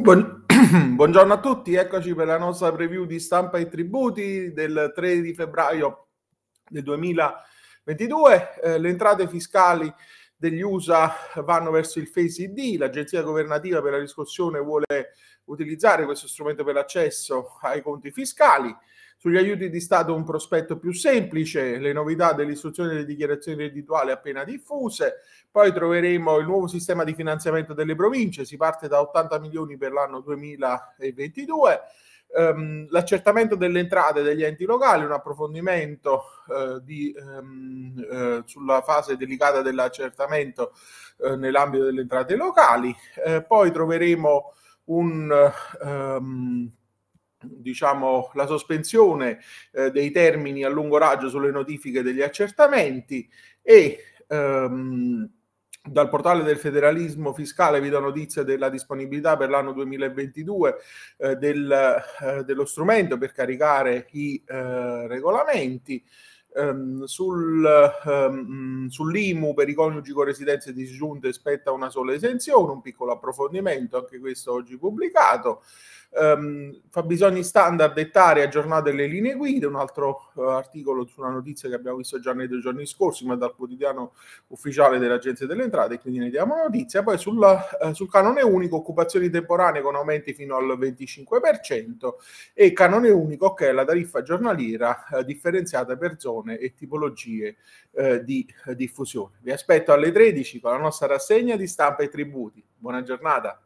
Buon... Buongiorno a tutti, eccoci per la nostra preview di stampa e tributi del 3 di febbraio del 2022. Eh, le entrate fiscali degli USA vanno verso il Face ID, l'agenzia governativa per la riscossione vuole utilizzare questo strumento per l'accesso ai conti fiscali. Sugli aiuti di Stato un prospetto più semplice, le novità dell'istruzione delle dichiarazioni reddituali appena diffuse, poi troveremo il nuovo sistema di finanziamento delle province, si parte da 80 milioni per l'anno 2022. Ehm, l'accertamento delle entrate degli enti locali, un approfondimento uh, di, um, uh, sulla fase delicata dell'accertamento uh, nell'ambito delle entrate locali. poi troveremo un um, diciamo, la sospensione eh, dei termini a lungo raggio sulle notifiche degli accertamenti e ehm, dal portale del federalismo fiscale vi do notizia della disponibilità per l'anno 2022 eh, del, eh, dello strumento per caricare i eh, regolamenti. Um, sul, um, sull'IMU per i coniugi con residenze disgiunte spetta una sola esenzione, un piccolo approfondimento, anche questo oggi pubblicato um, fabbisogni standard dettare aggiornate le linee guida, un altro uh, articolo su una notizia che abbiamo visto già nei due giorni scorsi, ma dal quotidiano ufficiale dell'Agenzia delle Entrate, quindi ne diamo notizia. Poi sulla, uh, sul canone unico, occupazioni temporanee con aumenti fino al 25% e canone unico che è la tariffa giornaliera uh, differenziata per zone e tipologie di diffusione. Vi aspetto alle 13 con la nostra rassegna di stampa e tributi. Buona giornata.